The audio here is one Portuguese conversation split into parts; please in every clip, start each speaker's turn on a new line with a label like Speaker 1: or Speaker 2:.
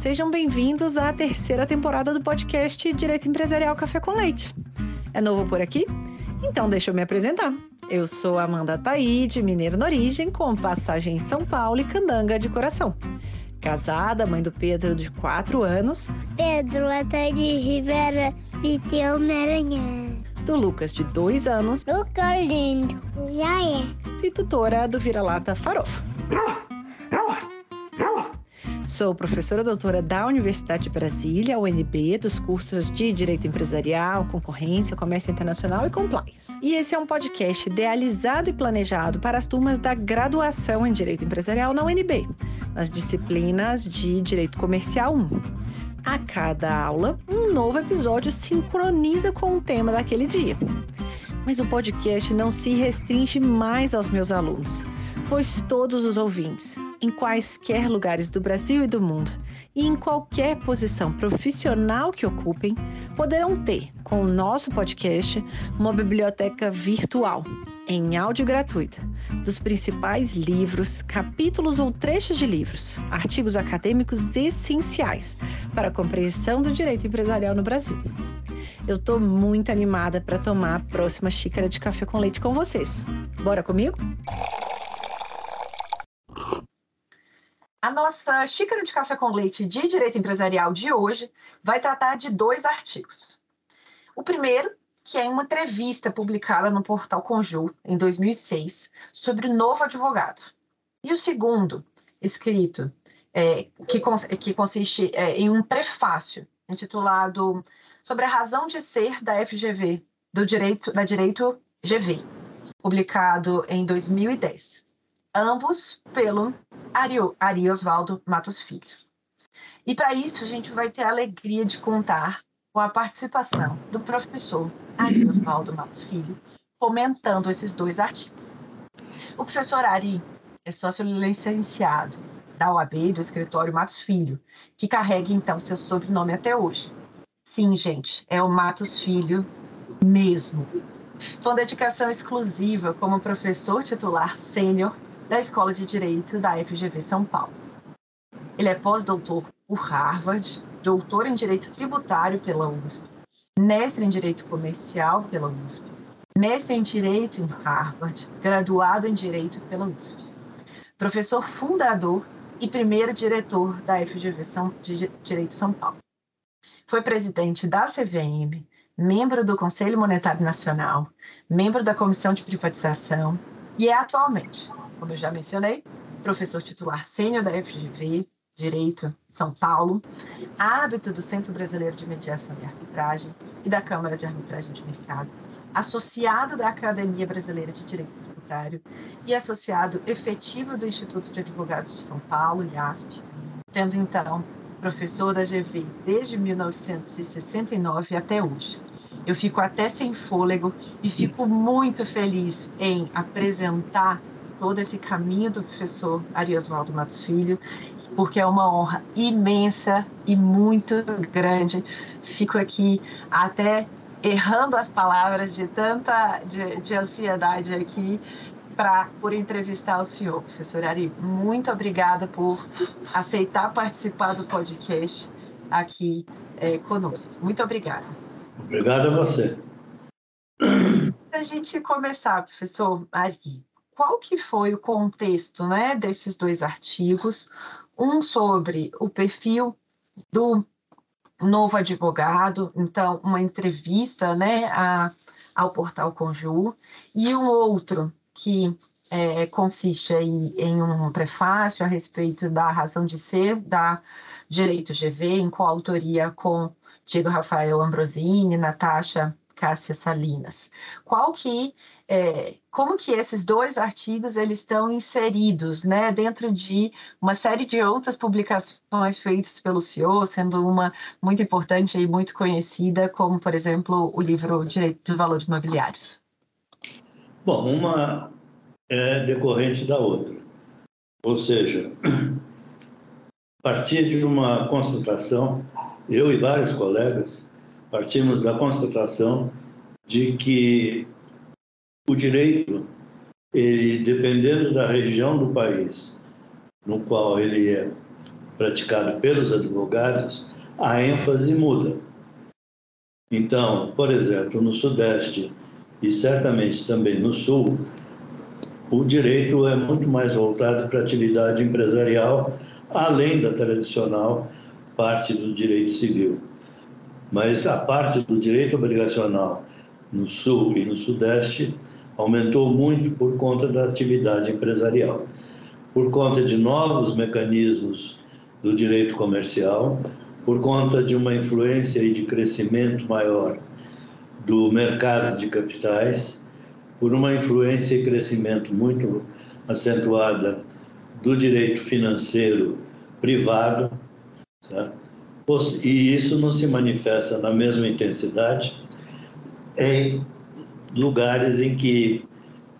Speaker 1: sejam bem-vindos à terceira temporada do podcast Direito Empresarial Café com Leite. É novo por aqui? Então deixa eu me apresentar. Eu sou Amanda Taide, mineira na origem, com passagem em São Paulo e candanga de coração. Casada, mãe do Pedro de 4 anos.
Speaker 2: Pedro Ataide Rivera Piteu Maranhão.
Speaker 1: Do Lucas, de 2 anos.
Speaker 2: Lucas lindo. Já é.
Speaker 1: E tutora do Vira-Lata Farofa. Sou professora doutora da Universidade de Brasília, UNB, dos cursos de Direito Empresarial, Concorrência, Comércio Internacional e Compliance. E esse é um podcast idealizado e planejado para as turmas da graduação em Direito Empresarial na UNB, nas disciplinas de Direito Comercial 1. A cada aula, um novo episódio sincroniza com o tema daquele dia. Mas o podcast não se restringe mais aos meus alunos pois todos os ouvintes, em quaisquer lugares do Brasil e do mundo, e em qualquer posição profissional que ocupem, poderão ter, com o nosso podcast, uma biblioteca virtual, em áudio gratuita, dos principais livros, capítulos ou trechos de livros, artigos acadêmicos essenciais para a compreensão do direito empresarial no Brasil. Eu estou muito animada para tomar a próxima xícara de café com leite com vocês. Bora comigo? Nossa xícara de café com leite de direito empresarial de hoje vai tratar de dois artigos. O primeiro, que é uma entrevista publicada no portal Conjur em 2006 sobre o novo advogado. E o segundo, escrito, é, que, cons que, consiste é, em um prefácio intitulado Sobre a razão de ser da FGV, do direito, da Direito GV, publicado em 2010 ambos pelo Ari, Ari Osvaldo Matos Filho. E para isso a gente vai ter a alegria de contar com a participação do professor Ari Osvaldo Matos Filho, comentando esses dois artigos. O professor Ari é sócio licenciado da OAB do escritório Matos Filho, que carrega então seu sobrenome até hoje. Sim, gente, é o Matos Filho mesmo. Com dedicação exclusiva como professor titular sênior da Escola de Direito da FGV São Paulo. Ele é pós-doutor por Harvard, doutor em Direito Tributário pela USP, mestre em Direito Comercial pela USP, mestre em Direito em Harvard, graduado em Direito pela USP, professor fundador e primeiro diretor da FGV São, de Direito São Paulo. Foi presidente da CVM, membro do Conselho Monetário Nacional, membro da Comissão de Privatização e é atualmente como eu já mencionei, professor titular sênior da FGV, Direito, São Paulo, hábito do Centro Brasileiro de Mediação e Arbitragem e da Câmara de Arbitragem de Mercado, associado da Academia Brasileira de Direito Tributário e associado efetivo do Instituto de Advogados de São Paulo, IASP, tendo então professor da GV desde 1969 até hoje. Eu fico até sem fôlego e fico muito feliz em apresentar todo esse caminho do professor Ariosvaldo Matos Filho, porque é uma honra imensa e muito grande. Fico aqui até errando as palavras de tanta de, de ansiedade aqui para por entrevistar o senhor, professor Ari. Muito obrigada por aceitar participar do podcast aqui é, conosco. Muito obrigada.
Speaker 3: Obrigado a você.
Speaker 1: Para a gente começar, professor Ari, qual que foi o contexto né, desses dois artigos, um sobre o perfil do novo advogado, então uma entrevista né, a, ao portal Conjur, e o outro que é, consiste aí em um prefácio a respeito da razão de ser da Direito GV, em coautoria com Diego Rafael Ambrosini, Natasha Cássia Salinas. Qual que, é, como que esses dois artigos eles estão inseridos, né, dentro de uma série de outras publicações feitas pelo senhor, sendo uma muito importante e muito conhecida, como por exemplo o livro Direito dos Valores Imobiliários.
Speaker 3: Bom, uma é decorrente da outra, ou seja, a partir de uma constatação, eu e vários colegas partimos da constatação de que o direito, ele, dependendo da região do país no qual ele é praticado pelos advogados, a ênfase muda. Então, por exemplo, no Sudeste e certamente também no Sul, o direito é muito mais voltado para a atividade empresarial, além da tradicional parte do direito civil. Mas a parte do direito obrigacional no Sul e no Sudeste aumentou muito por conta da atividade empresarial, por conta de novos mecanismos do direito comercial, por conta de uma influência e de crescimento maior do mercado de capitais, por uma influência e crescimento muito acentuada do direito financeiro privado, tá? E isso não se manifesta na mesma intensidade em lugares em que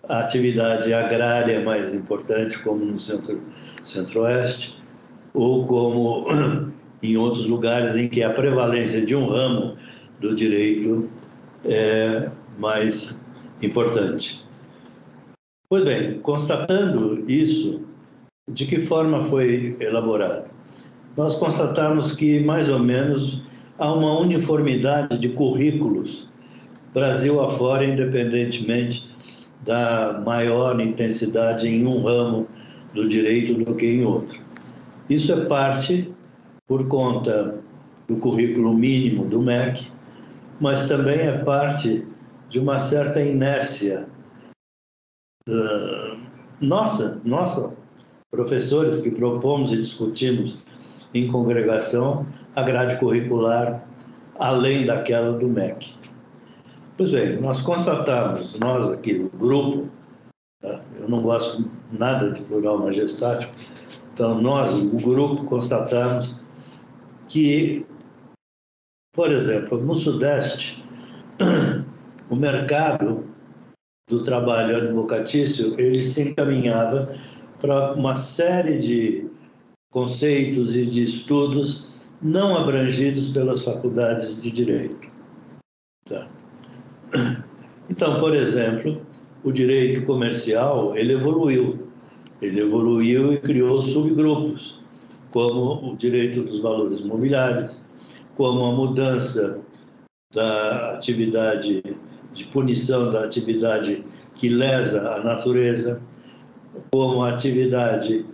Speaker 3: a atividade agrária é mais importante, como no centro, centro-oeste, ou como em outros lugares em que a prevalência de um ramo do direito é mais importante. Pois bem, constatando isso, de que forma foi elaborado? Nós constatamos que, mais ou menos, há uma uniformidade de currículos Brasil afora, independentemente da maior intensidade em um ramo do direito do que em outro. Isso é parte por conta do currículo mínimo do MEC, mas também é parte de uma certa inércia uh, nossa, nossa, professores que propomos e discutimos em congregação a grade curricular além daquela do MEC. Pois bem, nós constatamos, nós aqui, o grupo, tá? eu não gosto nada de plural majestático, então nós, o grupo, constatamos que, por exemplo, no Sudeste, o mercado do trabalho advocatício, ele se encaminhava para uma série de conceitos e de estudos não abrangidos pelas faculdades de direito. Tá? Então, por exemplo, o direito comercial, ele evoluiu. Ele evoluiu e criou subgrupos, como o direito dos valores imobiliários, como a mudança da atividade de punição da atividade que lesa a natureza, como a atividade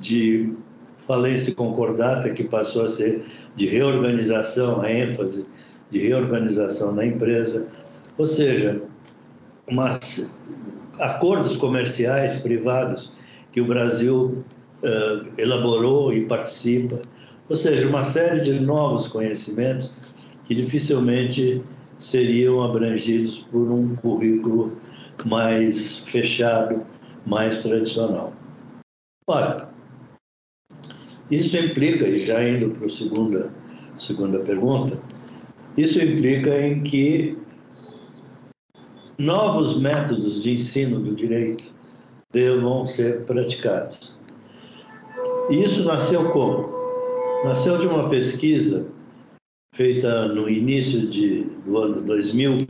Speaker 3: de falência concordata, que passou a ser de reorganização, a ênfase de reorganização na empresa, ou seja, uma, acordos comerciais privados que o Brasil uh, elaborou e participa, ou seja, uma série de novos conhecimentos que dificilmente seriam abrangidos por um currículo mais fechado, mais tradicional. Ora, isso implica, e já indo para a segunda, segunda pergunta, isso implica em que novos métodos de ensino do direito devam ser praticados. Isso nasceu como? Nasceu de uma pesquisa feita no início de, do ano 2000.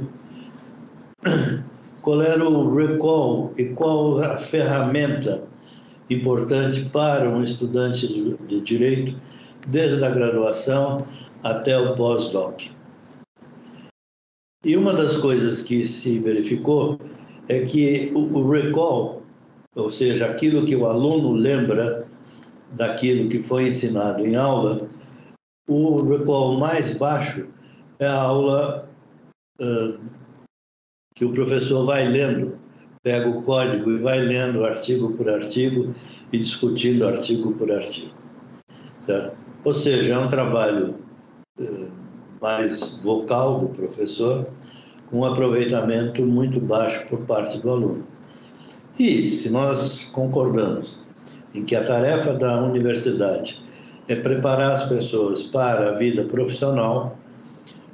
Speaker 3: Qual era o recall e qual a ferramenta importante para um estudante de, direito, desde a graduação até o pós-doc? E uma das coisas que se verificou é que o, recall, ou seja, aquilo que o aluno lembra daquilo que foi ensinado em aula, o recall mais baixo é a aula uh, que o professor vai lendo, pega o código e vai lendo artigo por artigo e discutindo artigo por artigo. Certo? Ou seja, é um trabalho uh, mais vocal do professor, com um aproveitamento muito baixo por parte do aluno. E se nós concordamos em que a tarefa da universidade é preparar as pessoas para a vida profissional,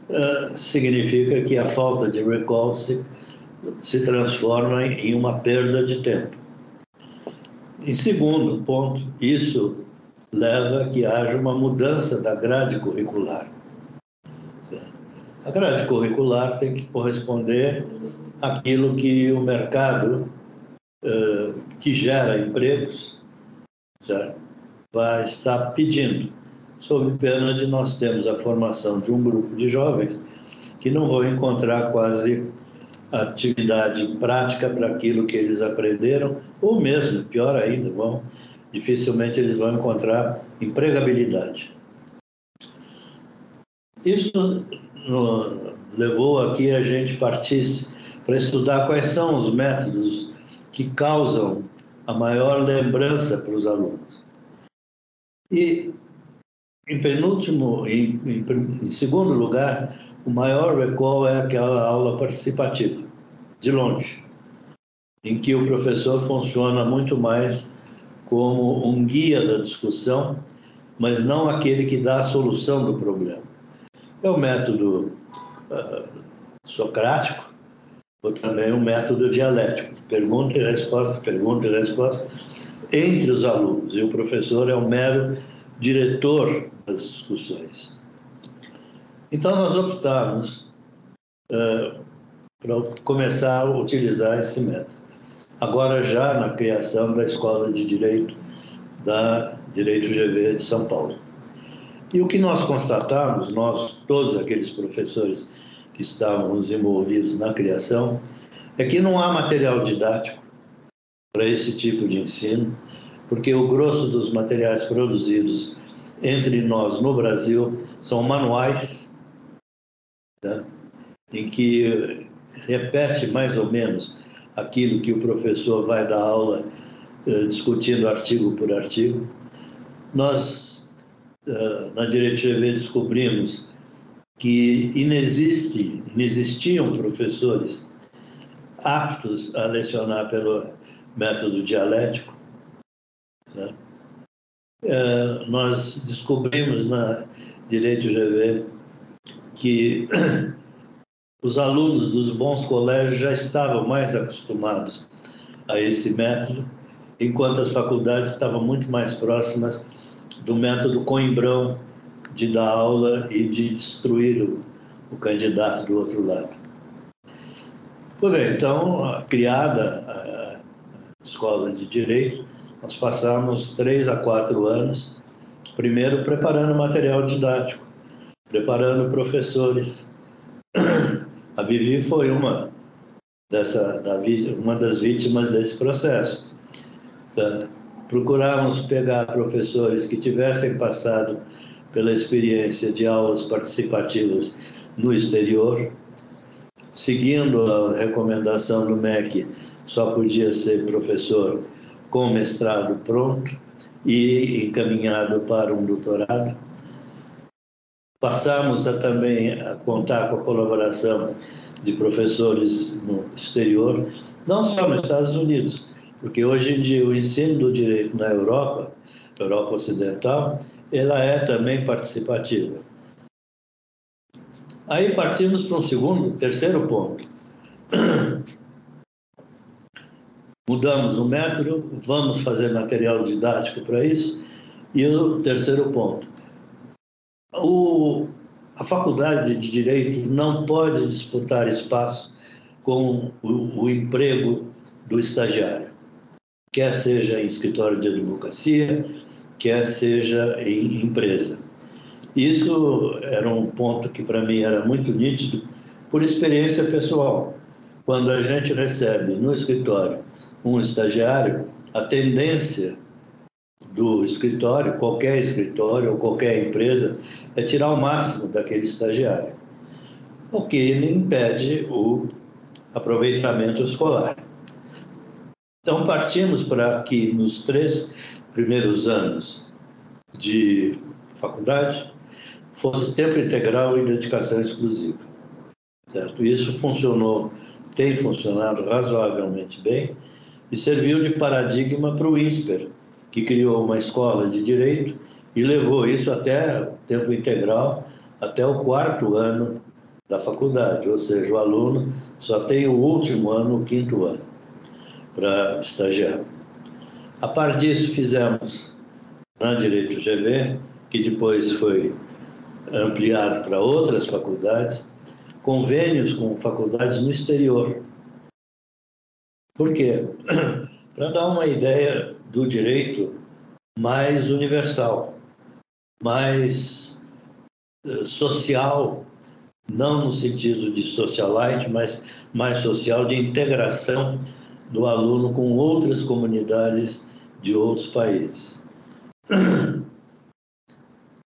Speaker 3: uh, significa que a falta de recall se, transforma em uma perda de tempo. Em segundo ponto, isso leva a que haja uma mudança da grade curricular. A grade curricular tem que corresponder àquilo que o mercado uh, que gera empregos certo? vai estar pedindo, sob pena de nós termos a formação de um grupo de jovens que não vão encontrar quase atividade prática para aquilo que eles aprenderam, ou mesmo, pior ainda, vão, dificilmente eles vão encontrar empregabilidade. Isso no, levou aqui a gente partisse para estudar quais são os métodos que causam a maior lembrança para os alunos. E, em penúltimo, em, em, em segundo lugar, o maior recall é aquela aula participativa, de longe, em que o professor funciona muito mais como um guia da discussão, mas não aquele que dá a solução do problema. É o método uh, socrático, ou também o método dialético, pergunta e resposta, pergunta e resposta, entre os alunos, e o professor é o mero diretor das discussões. Então, nós optamos uh, para começar a utilizar esse método. Agora, já na criação da Escola de Direito da Direito GV de São Paulo. E o que nós constatamos, nós, todos aqueles professores que estávamos envolvidos na criação, é que não há material didático para esse tipo de ensino, porque o grosso dos materiais produzidos entre nós no Brasil são manuais né? em que repete mais ou menos aquilo que o professor vai dar aula eh, discutindo artigo por artigo. Nós, eh, na Direito GV, descobrimos que inexiste, inexistiam professores aptos a lecionar pelo método dialético. Né? Eh, nós descobrimos na Direito GV que os alunos dos bons colégios já estavam mais acostumados a esse método, enquanto as faculdades estavam muito mais próximas do método coimbrão de dar aula e de destruir o, o candidato do outro lado. Bem, então, criada a escola de direito, nós passamos três a quatro anos, primeiro preparando material didático, preparando professores. A Vivi foi uma, dessa, da, uma das vítimas desse processo. Então, procuramos pegar professores que tivessem passado pela experiência de aulas participativas no exterior, seguindo a recomendação do MEC, só podia ser professor com mestrado pronto e encaminhado para um doutorado. Passamos a também a contar com a colaboração de professores no exterior, não só nos Estados Unidos, porque hoje em dia o ensino do direito na Europa, Europa Ocidental, ela é também participativa. Aí partimos para um segundo, terceiro ponto. Mudamos o método, vamos fazer material didático para isso. E o terceiro ponto, o, a faculdade de direito não pode disputar espaço com o, o emprego do estagiário, quer seja em escritório de advocacia, quer seja em empresa. Isso era um ponto que para mim era muito nítido por experiência pessoal. Quando a gente recebe no escritório um estagiário, a tendência do escritório, qualquer escritório ou qualquer empresa, é tirar o máximo daquele estagiário, o que impede o aproveitamento escolar. Então, partimos para que nos três primeiros anos de faculdade fosse tempo integral e dedicação exclusiva. Certo? Isso funcionou, tem funcionado razoavelmente bem e serviu de paradigma para o INSPER, que criou uma escola de direito e levou isso até tempo integral, até o quarto ano da faculdade, ou seja, o aluno só tem o último ano, o quinto ano, para estagiar. A par disso, fizemos na Direito GV, que depois foi ampliado para outras faculdades, convênios com faculdades no exterior. Por quê? Para dar uma ideia do direito mais universal, mais uh, social, não no sentido de socialite, mas mais social, de integração do aluno com outras comunidades de outros países.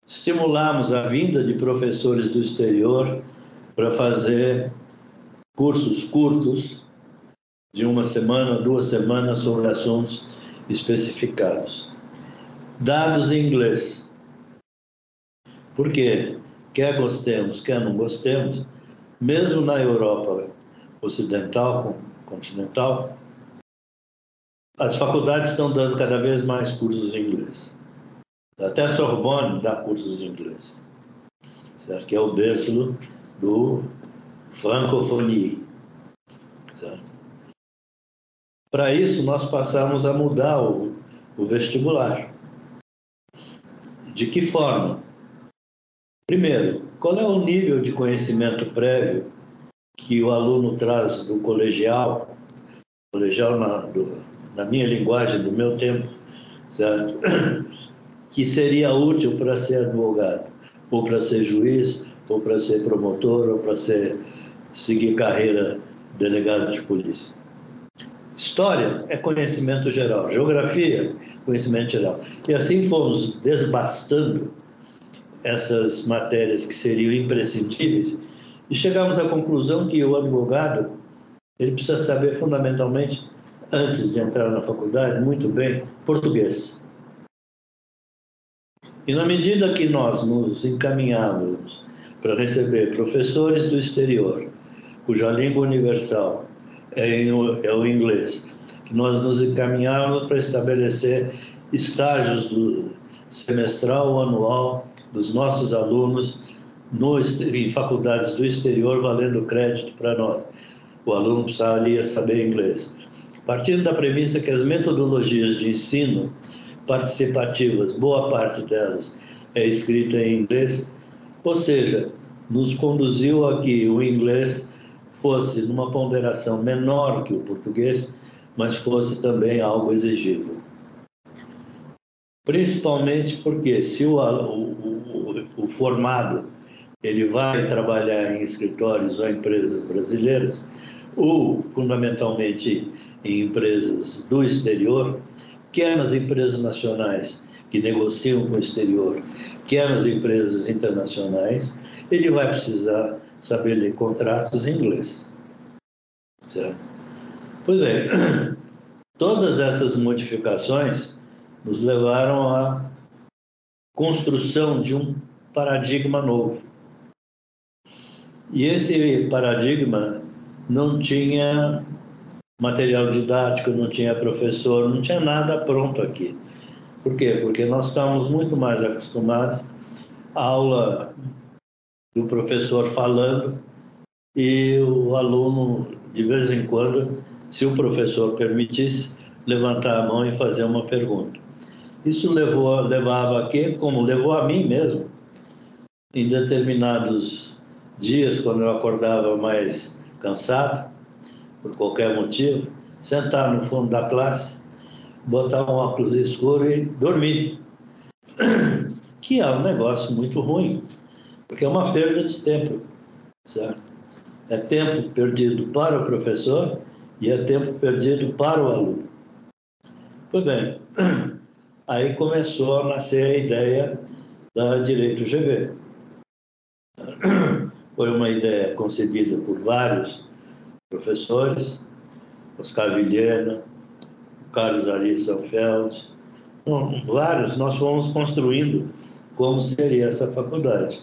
Speaker 3: Estimulamos a vinda de professores do exterior para fazer cursos curtos, de uma semana, duas semanas, sobre assuntos especificados. Dados em inglês. Por quê? Quer gostemos, quer não gostemos, mesmo na Europa ocidental, continental, as faculdades estão dando cada vez mais cursos em inglês. Até a Sorbonne dá cursos em inglês, certo? que é o berço do francofonia. Para isso, nós passamos a mudar o, o vestibular. De que forma? Primeiro, qual é o nível de conhecimento prévio que o aluno traz do colegial, colegial na, do, na minha linguagem, do meu tempo, certo? que seria útil para ser advogado, ou para ser juiz, ou para ser promotor, ou para ser seguir carreira delegado de polícia. História é conhecimento geral, geografia, conhecimento geral. E assim fomos desbastando essas matérias que seriam imprescindíveis e chegamos à conclusão que o advogado ele precisa saber fundamentalmente antes de entrar na faculdade muito bem português. E na medida que nós nos encaminhávamos para receber professores do exterior, cuja língua universal é, é o inglês, que nós nos encaminhávamos para estabelecer estágios do semestral ou anual dos nossos alunos no, em faculdades do exterior, valendo crédito para nós. O aluno precisaria saber inglês. Partindo da premissa que as metodologias de ensino participativas, boa parte delas é escrita em inglês, ou seja, nos conduziu a que o inglês fosse numa ponderação menor que o português, mas fosse também algo exigível. Principalmente porque se o, o, formado ele vai trabalhar em escritórios ou empresas brasileiras, ou fundamentalmente em empresas do exterior, quer nas empresas nacionais que negociam com o exterior, quer nas empresas internacionais, ele vai precisar saber ler contratos em inglês. Certo? Pois bem, todas essas modificações nos levaram à construção de um paradigma novo. E esse paradigma não tinha material didático, não tinha professor, não tinha nada pronto aqui. Por quê? Porque nós estamos muito mais acostumados à aula do professor falando e o aluno, de vez em quando, se o professor permitisse, levantar a mão e fazer uma pergunta. Isso levou, levava a quê? Como levou a mim mesmo, em determinados dias, quando eu acordava mais cansado, por qualquer motivo, sentar no fundo da classe, botar um óculos escuro e dormir. Que é um negócio muito ruim, porque é uma perda de tempo, certo? É tempo perdido para o professor e é tempo perdido para o aluno. Pois bem, aí começou a nascer a ideia da Direito GV. Foi uma ideia concebida por vários professores, Oscar Vilhena, Carlos Ari Sanfeld, vários, nós fomos construindo como seria essa faculdade.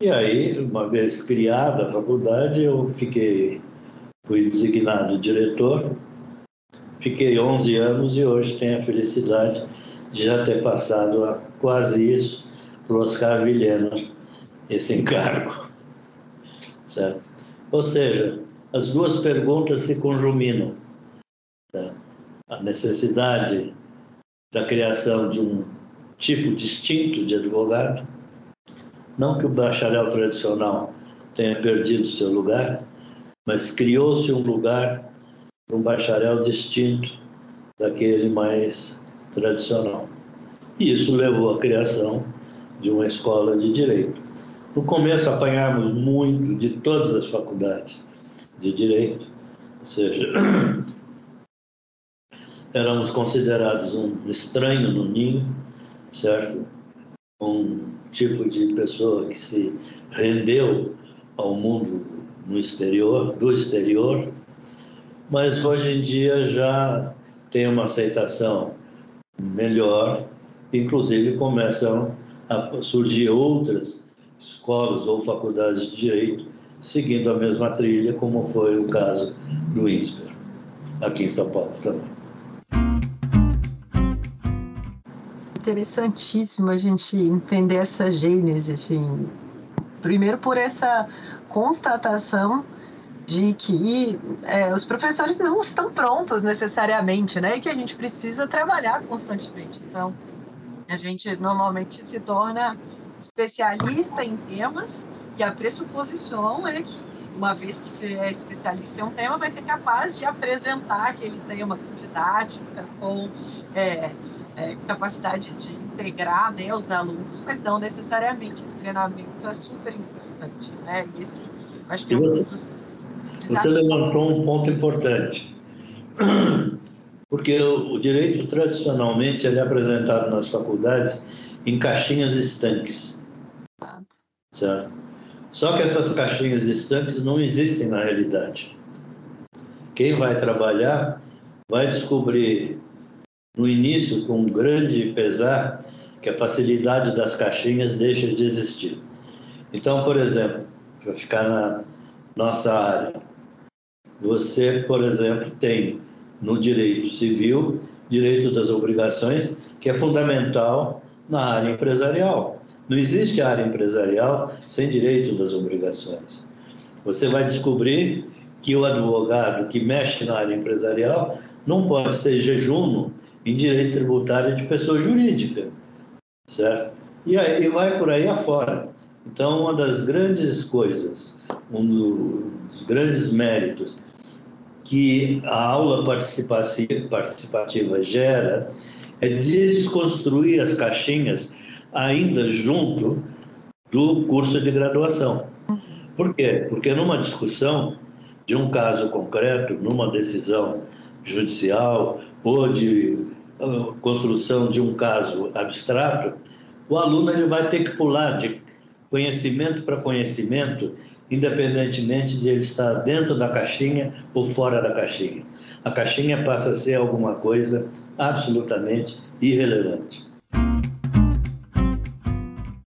Speaker 3: E aí, uma vez criada a faculdade, eu fiquei, fui designado diretor, fiquei 11 anos e hoje tenho a felicidade de já ter passado a quase isso para o Oscar Vilhena, esse encargo. Certo? Ou seja, as duas perguntas se conjuminam. Tá? A necessidade da criação de um tipo distinto de advogado não que o bacharel tradicional tenha perdido seu lugar, mas criou-se um lugar para um bacharel distinto daquele mais tradicional. E isso levou à criação de uma escola de direito. No começo apanhamos muito de todas as faculdades de direito, ou seja, éramos considerados um estranho no ninho, certo? Um tipo de pessoa que se rendeu ao mundo no exterior, do exterior, mas hoje em dia já tem uma aceitação melhor, inclusive começam a surgir outras escolas ou faculdades de direito seguindo a mesma trilha, como foi o caso do INSPER, aqui em São Paulo também.
Speaker 1: Interessantíssimo a gente entender essa gênese, assim, primeiro por essa constatação de que é, os professores não estão prontos necessariamente, né? E que a gente precisa trabalhar constantemente. Então, a gente normalmente se torna especialista em temas e a pressuposição é que, uma vez que você é especialista em um tema, vai ser capaz de apresentar aquele tema com didática, com é, é, capacidade de integrar né, os alunos, mas não necessariamente. Esse treinamento é super importante, né? E esse, acho que é um dos
Speaker 3: você levantou um ponto importante. Porque o, o direito, tradicionalmente, ele é apresentado nas faculdades em caixinhas estanques. Certo? Só que essas caixinhas estanques não existem na realidade. Quem vai trabalhar vai descobrir no início, com grande pesar, que a facilidade das caixinhas deixa de existir. Então, por exemplo, para ficar na nossa área, você, por exemplo, tem no direito civil, direito das obrigações, que é fundamental na área empresarial. Não existe área empresarial sem direito das obrigações. Você vai descobrir que o advogado que mexe na área empresarial não pode ser jejuno em direito tributário de pessoa jurídica, certo? E aí vai por aí afora. Então, uma das grandes coisas, um dos grandes méritos que a aula participativa gera é desconstruir as caixinhas ainda junto do curso de graduação. Por quê? Porque numa discussão de um caso concreto, numa decisão judicial ou de uh, construção de um caso abstrato, o aluno ele vai ter que pular de conhecimento para conhecimento independentemente de ele estar dentro da caixinha ou fora da caixinha. A caixinha passa a ser alguma coisa absolutamente irrelevante.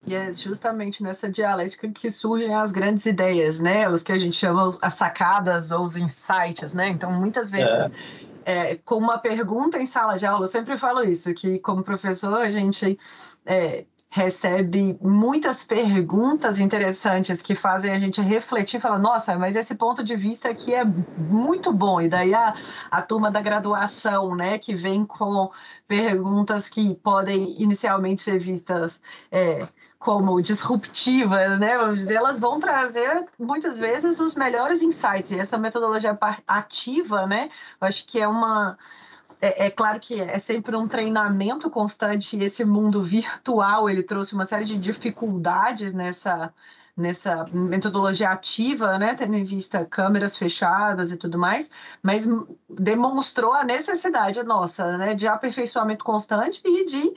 Speaker 1: E é justamente nessa dialética que surgem as grandes ideias, né? Os que a gente chama as sacadas ou os insights, né? Então, muitas vezes, é. É, com uma pergunta em sala de aula, eu sempre falo isso, que como professor a gente é, recebe muitas perguntas interessantes que fazem a gente refletir, falar, nossa, mas esse ponto de vista aqui é muito bom. E daí a, a turma da graduação, né, que vem com perguntas que podem inicialmente ser vistas é, como disruptivas, né, vamos dizer, elas vão trazer muitas vezes os melhores insights. E essa metodologia ativa, né, eu acho que é uma é, é, claro que é sempre um treinamento constante. Esse mundo virtual ele trouxe uma série de dificuldades nessa nessa metodologia ativa, né, tendo em vista câmeras fechadas e tudo mais, mas demonstrou a necessidade nossa, né, de aperfeiçoamento constante e de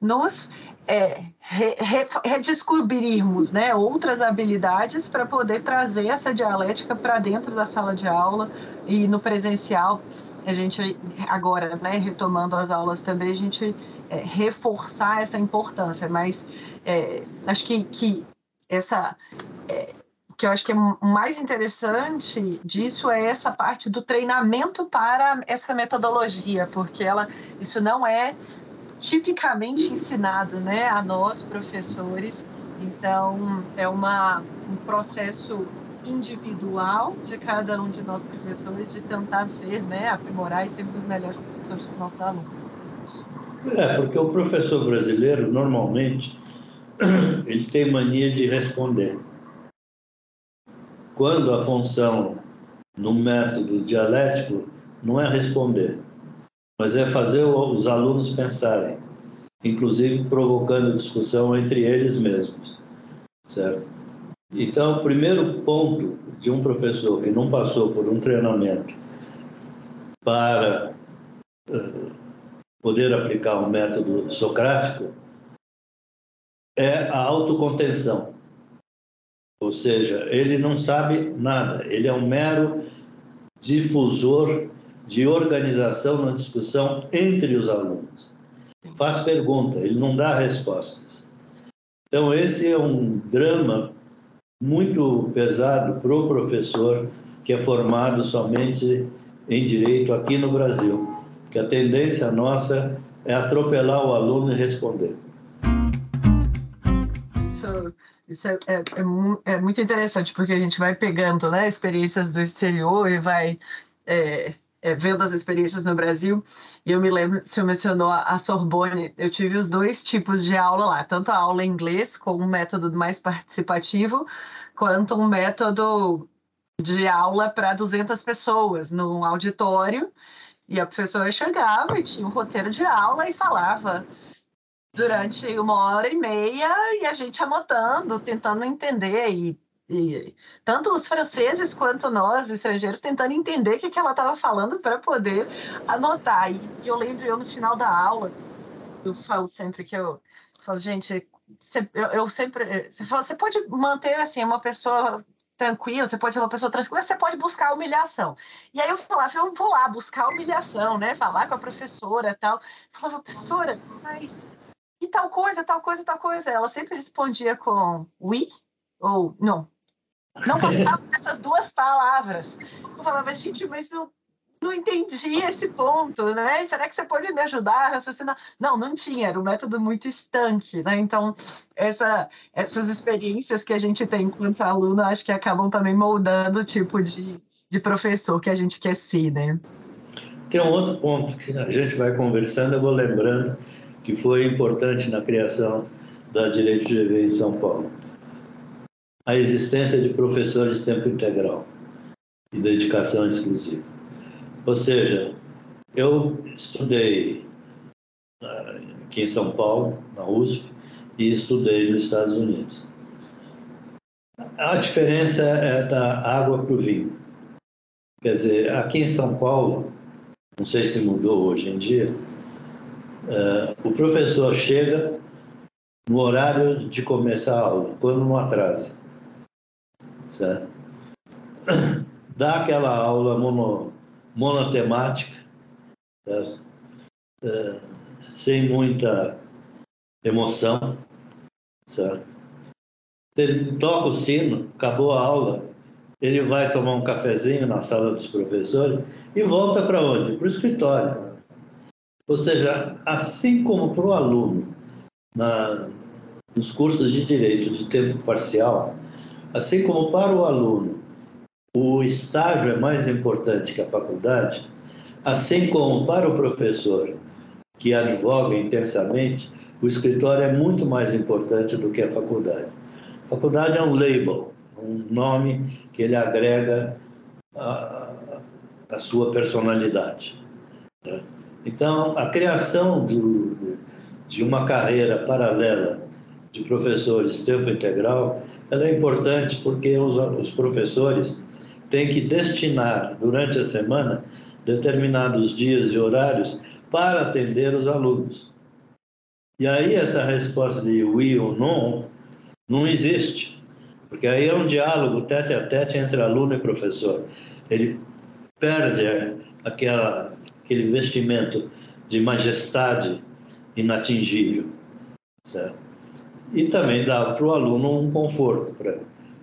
Speaker 1: nos é, re, re, redescobrirmos, né, outras habilidades para poder trazer essa dialética para dentro da sala de aula e no presencial. A gente agora, né, retomando as aulas também, a gente é, reforçar essa importância, mas é, acho que, que essa é, que eu acho que é mais interessante disso é essa parte do treinamento para essa metodologia, porque ela isso não é tipicamente ensinado, né, a nós professores. Então é uma um processo individual de cada um de nós professores de tentar ser, né, aprimorar e ser os melhores professores para os nossos alunos.
Speaker 3: É, porque o professor brasileiro, normalmente, ele tem mania de responder. Quando a função no método dialético não é responder, mas é fazer os alunos pensarem, inclusive provocando discussão entre eles mesmos, certo? Então, o primeiro ponto de um professor que não passou por um treinamento para uh, poder aplicar o um método socrático é a autocontenção. Ou seja, ele não sabe nada, ele é um mero difusor de organização na discussão entre os alunos. Faz pergunta, ele não dá respostas. Então, esse é um drama muito pesado para o professor que é formado somente em direito aqui no Brasil, que a tendência nossa é atropelar o aluno e responder.
Speaker 1: Isso, é, é, é, é, muito interessante, porque a gente vai pegando né, experiências do exterior e vai é, é, vendo as experiências no Brasil. E eu me lembro, você mencionou a Sorbonne, eu tive os dois tipos de aula lá, tanto a aula em inglês, com um método mais participativo, quanto um método de aula para 200 pessoas, num auditório. E a professora chegava e tinha um roteiro de aula e falava durante uma hora e meia e a gente anotando, tentando entender e e tanto os franceses quanto nós, estrangeiros, tentando entender o que, que ela estava falando para poder anotar. E eu lembro, eu no final da aula, eu falo sempre que eu falo, gente, eu, eu sempre. Você, fala, você pode manter assim, uma pessoa tranquila, você pode ser uma pessoa tranquila, você pode buscar humilhação. E aí eu falava, eu vou lá buscar humilhação, né? Falar com a professora tal. Eu falava, professora, mas e tal coisa, tal coisa, tal coisa. Ela sempre respondia com oui ou não, não passava dessas duas palavras. Eu falava, gente, mas eu não entendi esse ponto, né? Será que você pode me ajudar a raciocinar? Não, não tinha, era um método muito estanque, né? Então, essa, essas experiências que a gente tem enquanto aluno, acho que acabam também moldando o tipo de, de professor que a gente quer ser, né?
Speaker 3: Tem um outro ponto que a gente vai conversando, eu vou lembrando que foi importante na criação da Direito Viver em São Paulo a existência de professores de tempo integral e dedicação exclusiva. Ou seja, eu estudei ah, aqui em São Paulo, na USP, e estudei nos Estados Unidos. A diferença é da água para o vinho. Quer dizer, aqui em São Paulo, não sei se mudou hoje em dia, uh, o professor chega no horário de começar a aula, quando não atrasa certo? Dá aquela aula mono, monotemática? É, sem muita emoção, certo? Ele toca o sino, acabou a aula, ele vai tomar um cafezinho na sala dos professores e volta para onde? Para o escritório. Ou seja, assim como para o aluno na, nos cursos de direito de tempo parcial, Assim como para o aluno o estágio é mais importante que a faculdade, assim como para o professor que advoga intensamente, o escritório é muito mais importante do que a faculdade. A faculdade é um label, um nome que ele agrega a sua personalidade. Né? Então, a criação do, de uma carreira paralela de professores tempo integral ela é importante porque os, os professores têm que destinar durante a semana determinados dias e horários para atender os alunos. E aí essa resposta de oui ou não não existe, porque aí é um diálogo tete a tete entre aluno e professor. Ele perde aquela, aquele vestimento de majestade inatingível, certo? e também dá para o aluno um conforto ele.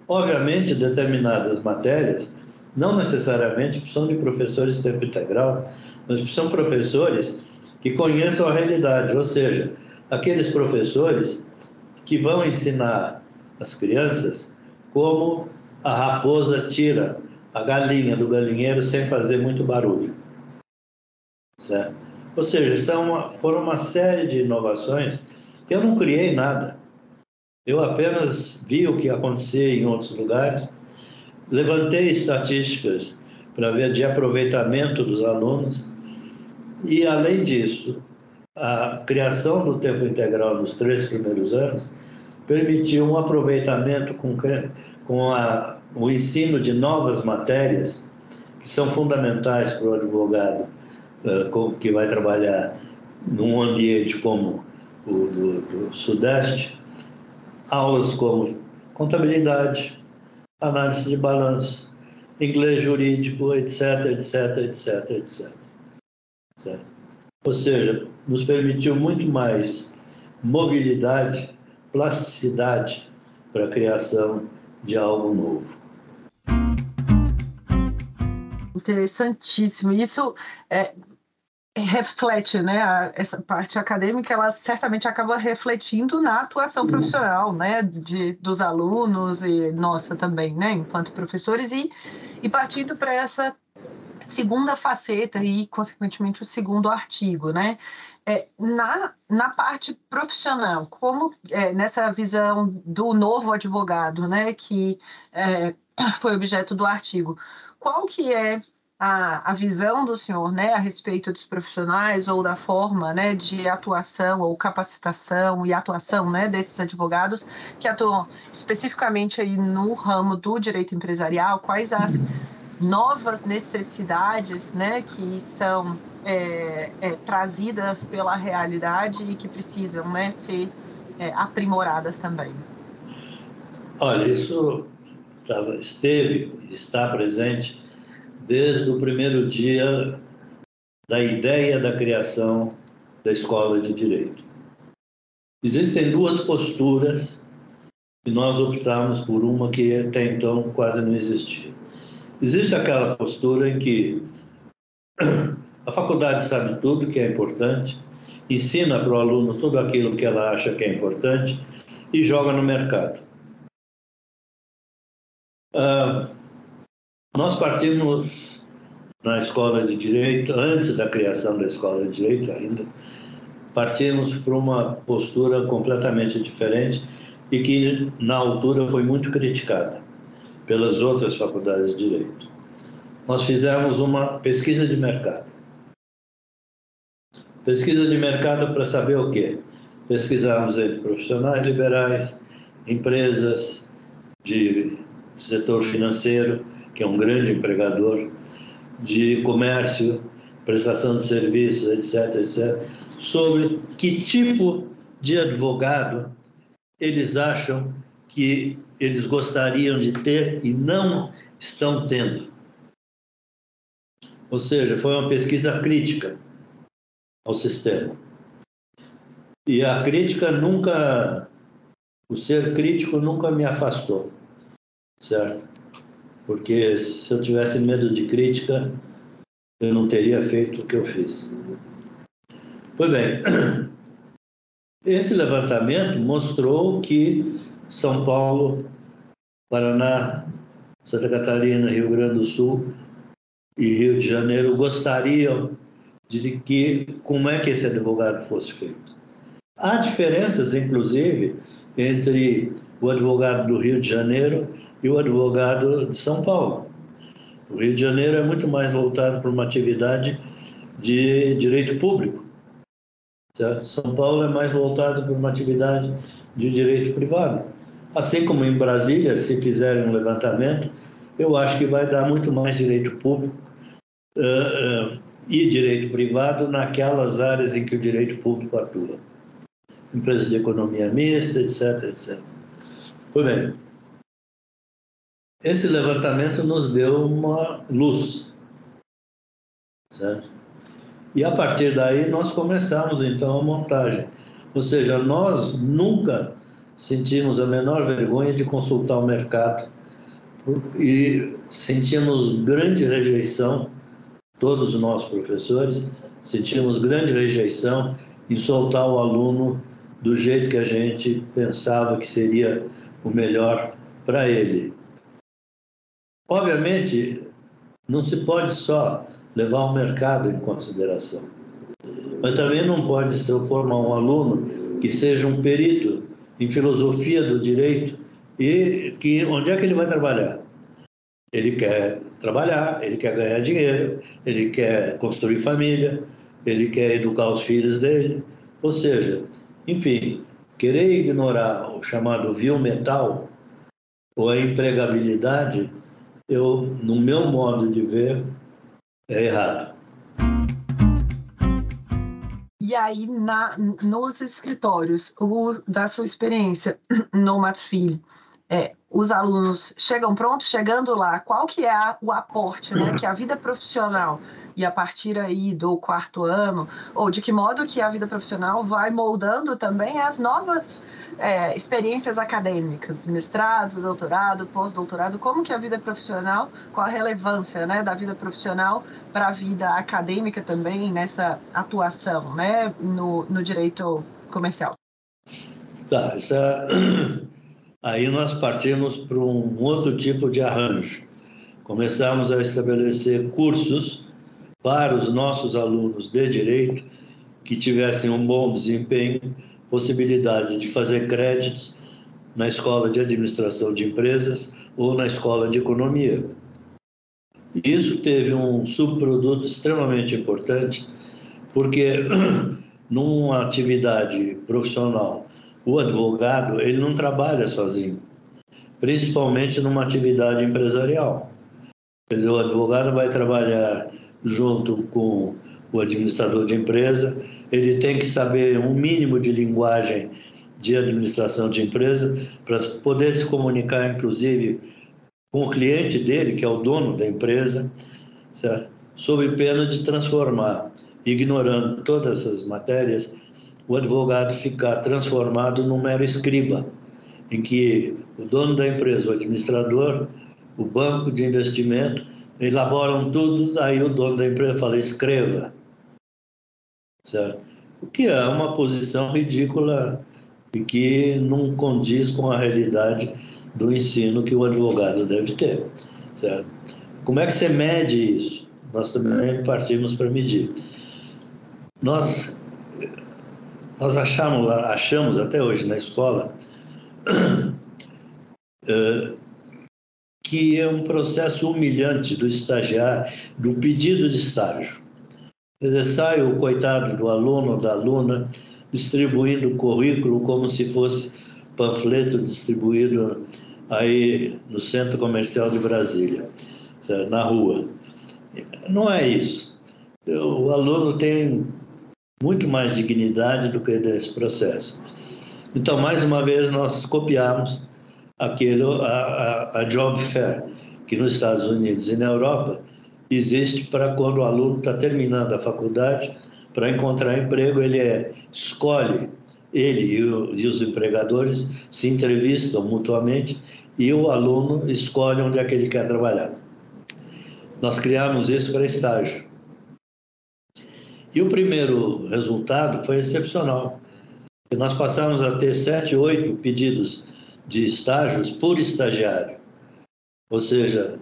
Speaker 3: Obviamente, determinadas matérias não necessariamente precisam de professores de tempo integral, mas precisam professores que conheçam a realidade, ou seja, aqueles professores que vão ensinar as crianças como a raposa tira a galinha do galinheiro sem fazer muito barulho. Certo? Ou seja, são uma, foram uma série de inovações que eu não criei nada. Eu apenas vi o que acontecia em outros lugares, levantei estatísticas para ver de aproveitamento dos alunos E, além disso, a criação do tempo integral nos três primeiros anos permitiu um aproveitamento com, com a, o ensino de novas matérias que são fundamentais para o advogado que vai trabalhar num ambiente como o do, do Sudeste, aulas como contabilidade, análise de balanço, inglês jurídico, etc, etc, etc, etc. Certo? Ou seja, nos permitiu muito mais mobilidade, plasticidade para a criação de algo novo.
Speaker 1: Interessantíssimo. Isso é, reflete, né, essa parte acadêmica, ela certamente acaba refletindo na atuação profissional, né, de, dos alunos e nossa também, né, enquanto professores e, e partindo para essa segunda faceta e, consequentemente, o segundo artigo, né, é, na, na parte profissional, como é, nessa visão do novo advogado, né, que é, foi objeto do artigo, qual que é a, a visão do senhor né, a respeito dos profissionais ou da forma né, de atuação ou capacitação e atuação né, desses advogados que atuam especificamente aí no ramo do direito empresarial, quais as novas necessidades né, que são é, é, trazidas pela realidade e que precisam né, ser é, aprimoradas também.
Speaker 3: Olha, isso esteve, está presente desde o primeiro dia da ideia da criação da escola de direito. Existem duas posturas e nós optamos por uma que até então quase não existia. Existe aquela postura em que a faculdade sabe tudo que é importante, ensina para o aluno tudo aquilo que ela acha que é importante e joga no mercado. Uh, nós partimos na escola de direito, antes da criação da escola de direito ainda, partimos para uma postura completamente diferente e que na altura foi muito criticada pelas outras faculdades de direito. Nós fizemos uma pesquisa de mercado. Pesquisa de mercado para saber o quê? Pesquisamos entre profissionais liberais, empresas de setor financeiro, que é um grande empregador, de comércio, prestação de serviços, etc., etc., sobre que tipo de advogado eles acham que eles gostariam de ter e não estão tendo. Ou seja, foi uma pesquisa crítica ao sistema. E a crítica nunca, o ser crítico nunca me afastou, certo? Porque se eu tivesse medo de crítica, eu não teria feito o que eu fiz. Pois bem, esse levantamento mostrou que São Paulo, Paraná, Santa Catarina, Rio Grande do Sul e Rio de Janeiro gostariam de que como é que esse advogado fosse feito. Há diferenças, inclusive, entre o advogado do Rio de Janeiro e o advogado de São Paulo. O Rio de Janeiro é muito mais voltado para uma atividade de direito público. Certo? São Paulo é mais voltado para uma atividade de direito privado. Assim como em Brasília, se fizerem um levantamento, eu acho que vai dar muito mais direito público uh, uh, e direito privado naquelas áreas em que o direito público atua. Empresas de economia mista, etc, etc. Bem, esse levantamento nos deu uma luz, certo? E a partir daí nós começamos então a montagem. Ou seja, nós nunca sentimos a menor vergonha de consultar o mercado e sentimos grande rejeição, todos os nossos professores sentimos grande rejeição em soltar o aluno do jeito que a gente pensava que seria o melhor para ele. Obviamente, não se pode só levar o mercado em consideração, mas também não pode se eu formar um aluno que seja um perito em filosofia do direito e que onde é que ele vai trabalhar? Ele quer trabalhar, ele quer ganhar dinheiro, ele quer construir família, ele quer educar os filhos dele. Ou seja, enfim, querer ignorar o chamado vil metal ou a empregabilidade, eu, no meu modo de ver, é errado.
Speaker 1: E aí, na, nos escritórios, o, da sua experiência no Matfilho, é, os alunos chegam prontos, chegando lá, qual que é a, o aporte né, que a vida profissional e a partir aí do quarto ano, ou de que modo que a vida profissional vai moldando também as novas é, experiências acadêmicas, mestrado, doutorado, pós-doutorado, como que a vida profissional, qual a relevância né, da vida profissional para a vida acadêmica também nessa atuação né, no, no direito comercial?
Speaker 3: Tá, essa... aí nós partimos para um outro tipo de arranjo. Começamos a estabelecer cursos para os nossos alunos de direito que tivessem um bom desempenho possibilidade de fazer créditos na escola de administração de empresas ou na escola de economia. Isso teve um subproduto extremamente importante, porque numa atividade profissional, o advogado ele não trabalha sozinho, principalmente numa atividade empresarial. Quer dizer, o advogado vai trabalhar junto com o administrador de empresa, ele tem que saber um mínimo de linguagem de administração de empresa para poder se comunicar, inclusive, com o cliente dele, que é o dono da empresa, certo? sob pena de transformar, ignorando todas essas matérias, o advogado ficar transformado num mero escriba, em que o dono da empresa, o administrador, o banco de investimento, elaboram tudo, aí o dono da empresa fala, escreva certo? O que é uma posição ridícula e que não condiz com a realidade do ensino que o advogado deve ter, certo? Como é que você mede isso? Nós também partimos para medir. Nós nós achamos, achamos até hoje na escola eh, que é um processo humilhante do estagiário, do pedido de estágio. Sai o coitado do aluno, da aluna, distribuindo currículo como se fosse panfleto distribuído aí no Centro Comercial de Brasília, na rua. Não é isso. O aluno tem muito mais dignidade do que desse processo. Então, mais uma vez, nós copiamos aquilo, a, a, a Job Fair, que nos Estados Unidos e na Europa existe para quando o aluno está terminando a faculdade, para encontrar emprego, ele é, escolhe, ele e, o, e os empregadores se entrevistam mutuamente e o aluno escolhe onde é que ele quer trabalhar. Nós criamos isso para estágio. E o primeiro resultado foi excepcional. Nós passamos a ter sete, oito pedidos de estágios por estagiário. Ou seja,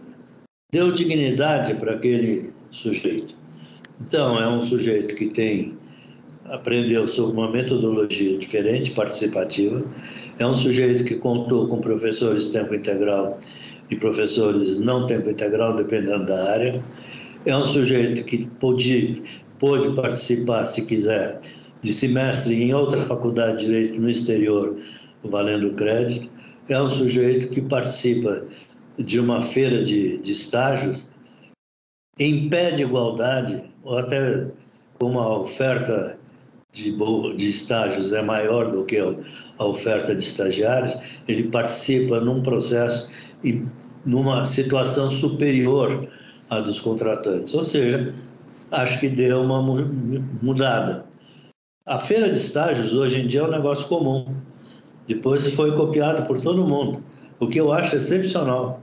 Speaker 3: deu dignidade para aquele sujeito. Então, é um sujeito que tem aprendeu sobre uma metodologia diferente, participativa. É um sujeito que contou com professores tempo integral e professores não tempo integral, dependendo da área. É um sujeito que pôde, pôde participar, se quiser, de semestre em outra faculdade de direito no exterior, valendo crédito. É um sujeito que participa de uma feira de, de estágios em pé de igualdade, ou até como a oferta de, de estágios é maior do que a oferta de estagiários, ele participa num processo e numa situação superior à dos contratantes. Ou seja, acho que deu uma mudada. A feira de estágios hoje em dia é um negócio comum. Depois foi copiado por todo mundo, o que eu acho excepcional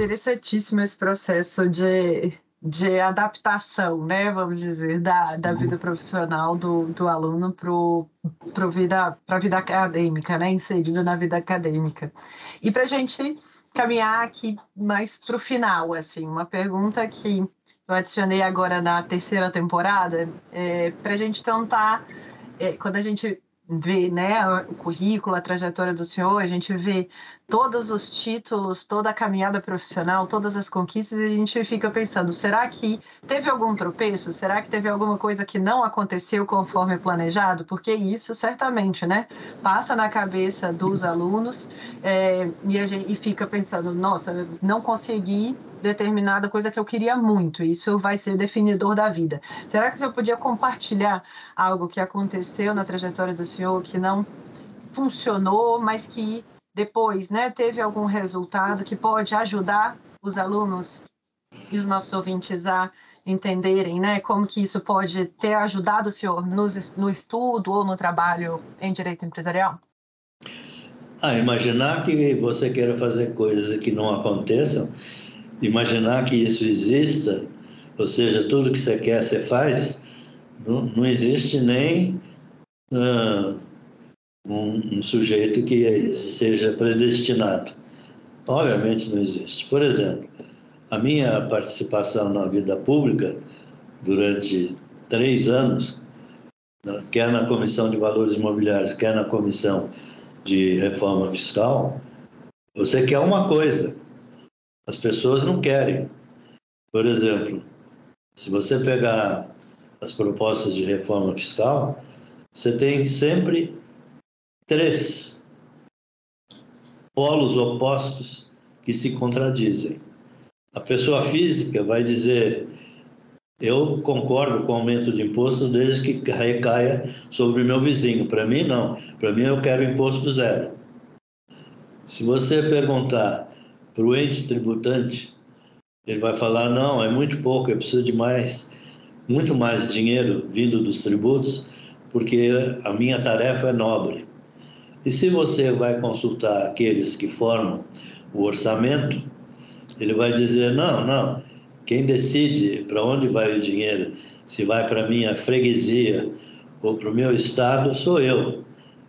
Speaker 1: interessantíssimo esse processo de, de adaptação, né, vamos dizer, da, da vida profissional do, do aluno para vida, a vida acadêmica, né, inserido na vida acadêmica. E para a gente caminhar aqui mais para o final, assim, uma pergunta que eu adicionei agora na terceira temporada, é, para a gente tentar, quando a gente vê né, o currículo, a trajetória do senhor, a gente vê todos os títulos, toda a caminhada profissional, todas as conquistas, a gente fica pensando: será que teve algum tropeço? Será que teve alguma coisa que não aconteceu conforme planejado? Porque isso certamente, né, passa na cabeça dos alunos é, e, a gente, e fica pensando: nossa, não consegui determinada coisa que eu queria muito, isso vai ser definidor da vida. Será que você podia compartilhar algo que aconteceu na trajetória do senhor que não funcionou, mas que depois, né, teve algum resultado que pode ajudar os alunos e os nossos ouvintes a entenderem, né, como que isso pode ter ajudado o senhor no, no estudo ou no trabalho em direito empresarial?
Speaker 3: Ah, imaginar que você queira fazer coisas que não aconteçam, imaginar que isso exista, ou seja, tudo que você quer você faz, não, não existe nem uh, um, um sujeito que seja predestinado. Obviamente não existe. Por exemplo, a minha participação na vida pública durante três anos, quer na Comissão de Valores Imobiliários, quer na Comissão de Reforma Fiscal, você quer uma coisa, as pessoas não querem. Por exemplo, se você pegar as propostas de reforma fiscal, você tem sempre três polos opostos que se contradizem. A pessoa física vai dizer: eu concordo com o aumento de imposto desde que recaia sobre o meu vizinho. Para mim, não. Para mim, eu quero imposto zero. Se você perguntar para o ente tributante, ele vai falar: não, é muito pouco, eu preciso de mais, muito mais dinheiro vindo dos tributos, porque a minha tarefa é nobre. E se você vai consultar aqueles que formam o orçamento, ele vai dizer: não, não, quem decide para onde vai o dinheiro, se vai para minha freguesia ou para o meu estado, sou eu,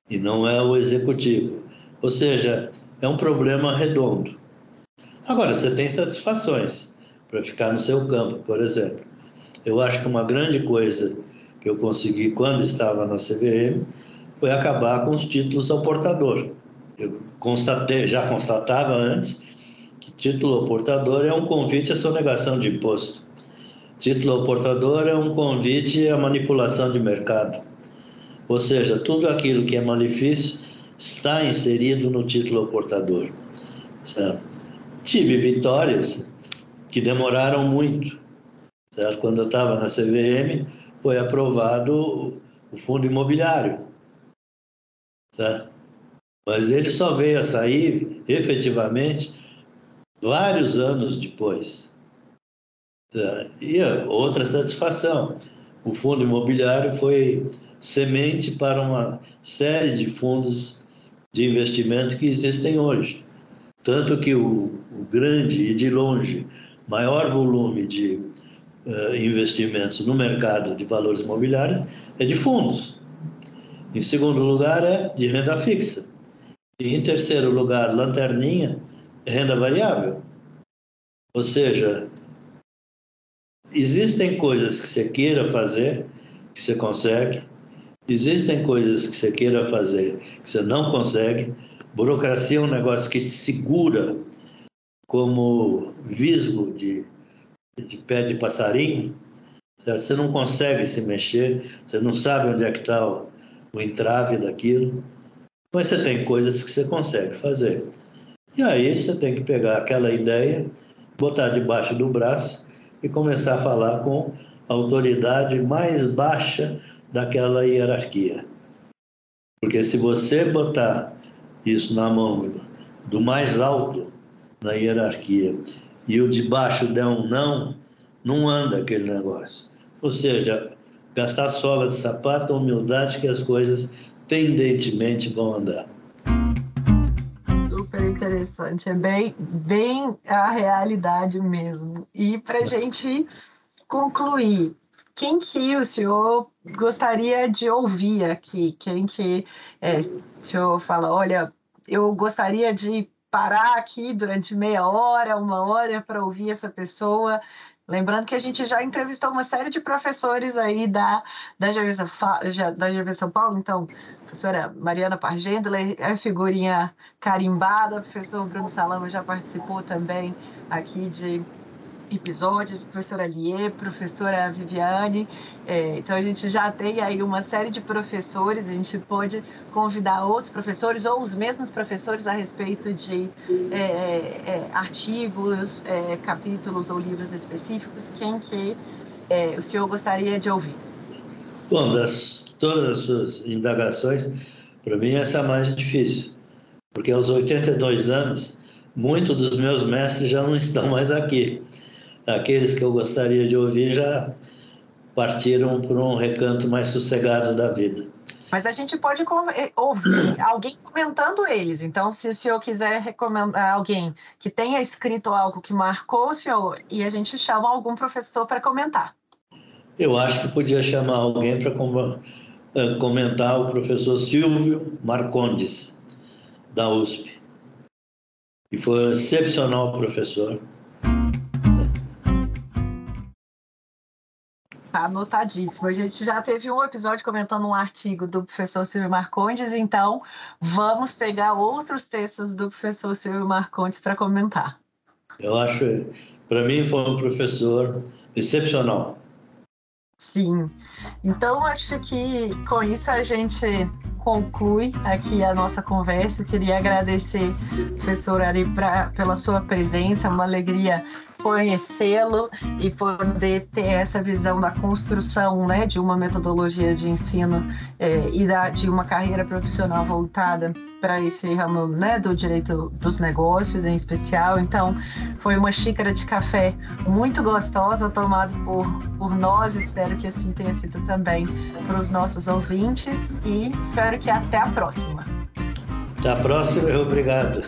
Speaker 3: e não é o executivo. Ou seja, é um problema redondo. Agora, você tem satisfações para ficar no seu campo, por exemplo. Eu acho que uma grande coisa que eu consegui quando estava na CVM foi acabar com os títulos ao portador. Eu constatei, já constatava antes que título ao portador é um convite à sonegação de imposto. Título ao portador é um convite à manipulação de mercado. Ou seja, tudo aquilo que é malefício está inserido no título ao portador. Certo? Tive vitórias que demoraram muito. Certo? Quando eu estava na CVM, foi aprovado o fundo imobiliário Tá? Mas ele só veio a sair efetivamente vários anos depois. Tá? E outra satisfação: o fundo imobiliário foi semente para uma série de fundos de investimento que existem hoje. Tanto que o, o grande e de longe maior volume de uh, investimentos no mercado de valores imobiliários é de fundos. Em segundo lugar é de renda fixa. E em terceiro lugar, lanterninha, renda variável. Ou seja, existem coisas que você queira fazer, que você consegue, existem coisas que você queira fazer, que você não consegue. Burocracia é um negócio que te segura como visgo de, de pé de passarinho. Certo? Você não consegue se mexer, você não sabe onde é que está o, o entrave daquilo. Mas você tem coisas que você consegue fazer. E aí você tem que pegar aquela ideia, botar debaixo do braço e começar a falar com a autoridade mais baixa daquela hierarquia. Porque se você botar isso na mão do mais alto na hierarquia e o de baixo der um não, não anda aquele negócio. Ou seja, gastar sola de sapato, humildade que as coisas tendentemente vão andar.
Speaker 1: Super interessante, é bem, bem a realidade mesmo. E para a gente concluir, quem que o senhor gostaria de ouvir aqui? Quem que é, o senhor fala, olha, eu gostaria de parar aqui durante meia hora, uma hora para ouvir essa pessoa Lembrando que a gente já entrevistou uma série de professores aí da, da, GV, da GV São Paulo, então, professora Mariana Pargêndola é figurinha carimbada, professor Bruno Salama já participou também aqui de episódios, professora Lier, professora Viviane. É, então, a gente já tem aí uma série de professores, a gente pode convidar outros professores ou os mesmos professores a respeito de é, é, é artigos, é, capítulos ou livros específicos, quem que o senhor gostaria de ouvir?
Speaker 3: Bom, das todas as suas indagações, para mim essa é a mais difícil, porque aos 82 anos, muitos dos meus mestres já não estão mais aqui aqueles que eu gostaria de ouvir já partiram por um recanto mais sossegado da vida.
Speaker 1: Mas a gente pode eh, ouvir alguém comentando eles. Então, se o senhor quiser recomendar alguém que tenha escrito algo que marcou o senhor, e a gente chama algum professor para comentar.
Speaker 3: Eu acho que podia chamar alguém para eh, comentar o professor Silvio Marcondes, da USP. E foi um excepcional professor.
Speaker 1: Tá anotadíssimo. A gente já teve um episódio comentando um artigo do professor Silvio Marcondes, então vamos pegar outros textos do professor Silvio Marcondes para comentar.
Speaker 3: Eu acho, para mim, foi um professor excepcional.
Speaker 1: Sim. Então, acho que com isso a gente conclui aqui a nossa conversa. Eu queria agradecer, professor Ari, pra, pela sua presença, uma alegria conhecê-lo e poder ter essa visão da construção né, de uma metodologia de ensino é, e da, de uma carreira profissional voltada para esse ramo né, do direito dos negócios em especial. Então, foi uma xícara de café muito gostosa, tomada por, por nós. Espero que assim tenha sido também para os nossos ouvintes e espero que até a próxima.
Speaker 3: Até a próxima e obrigado.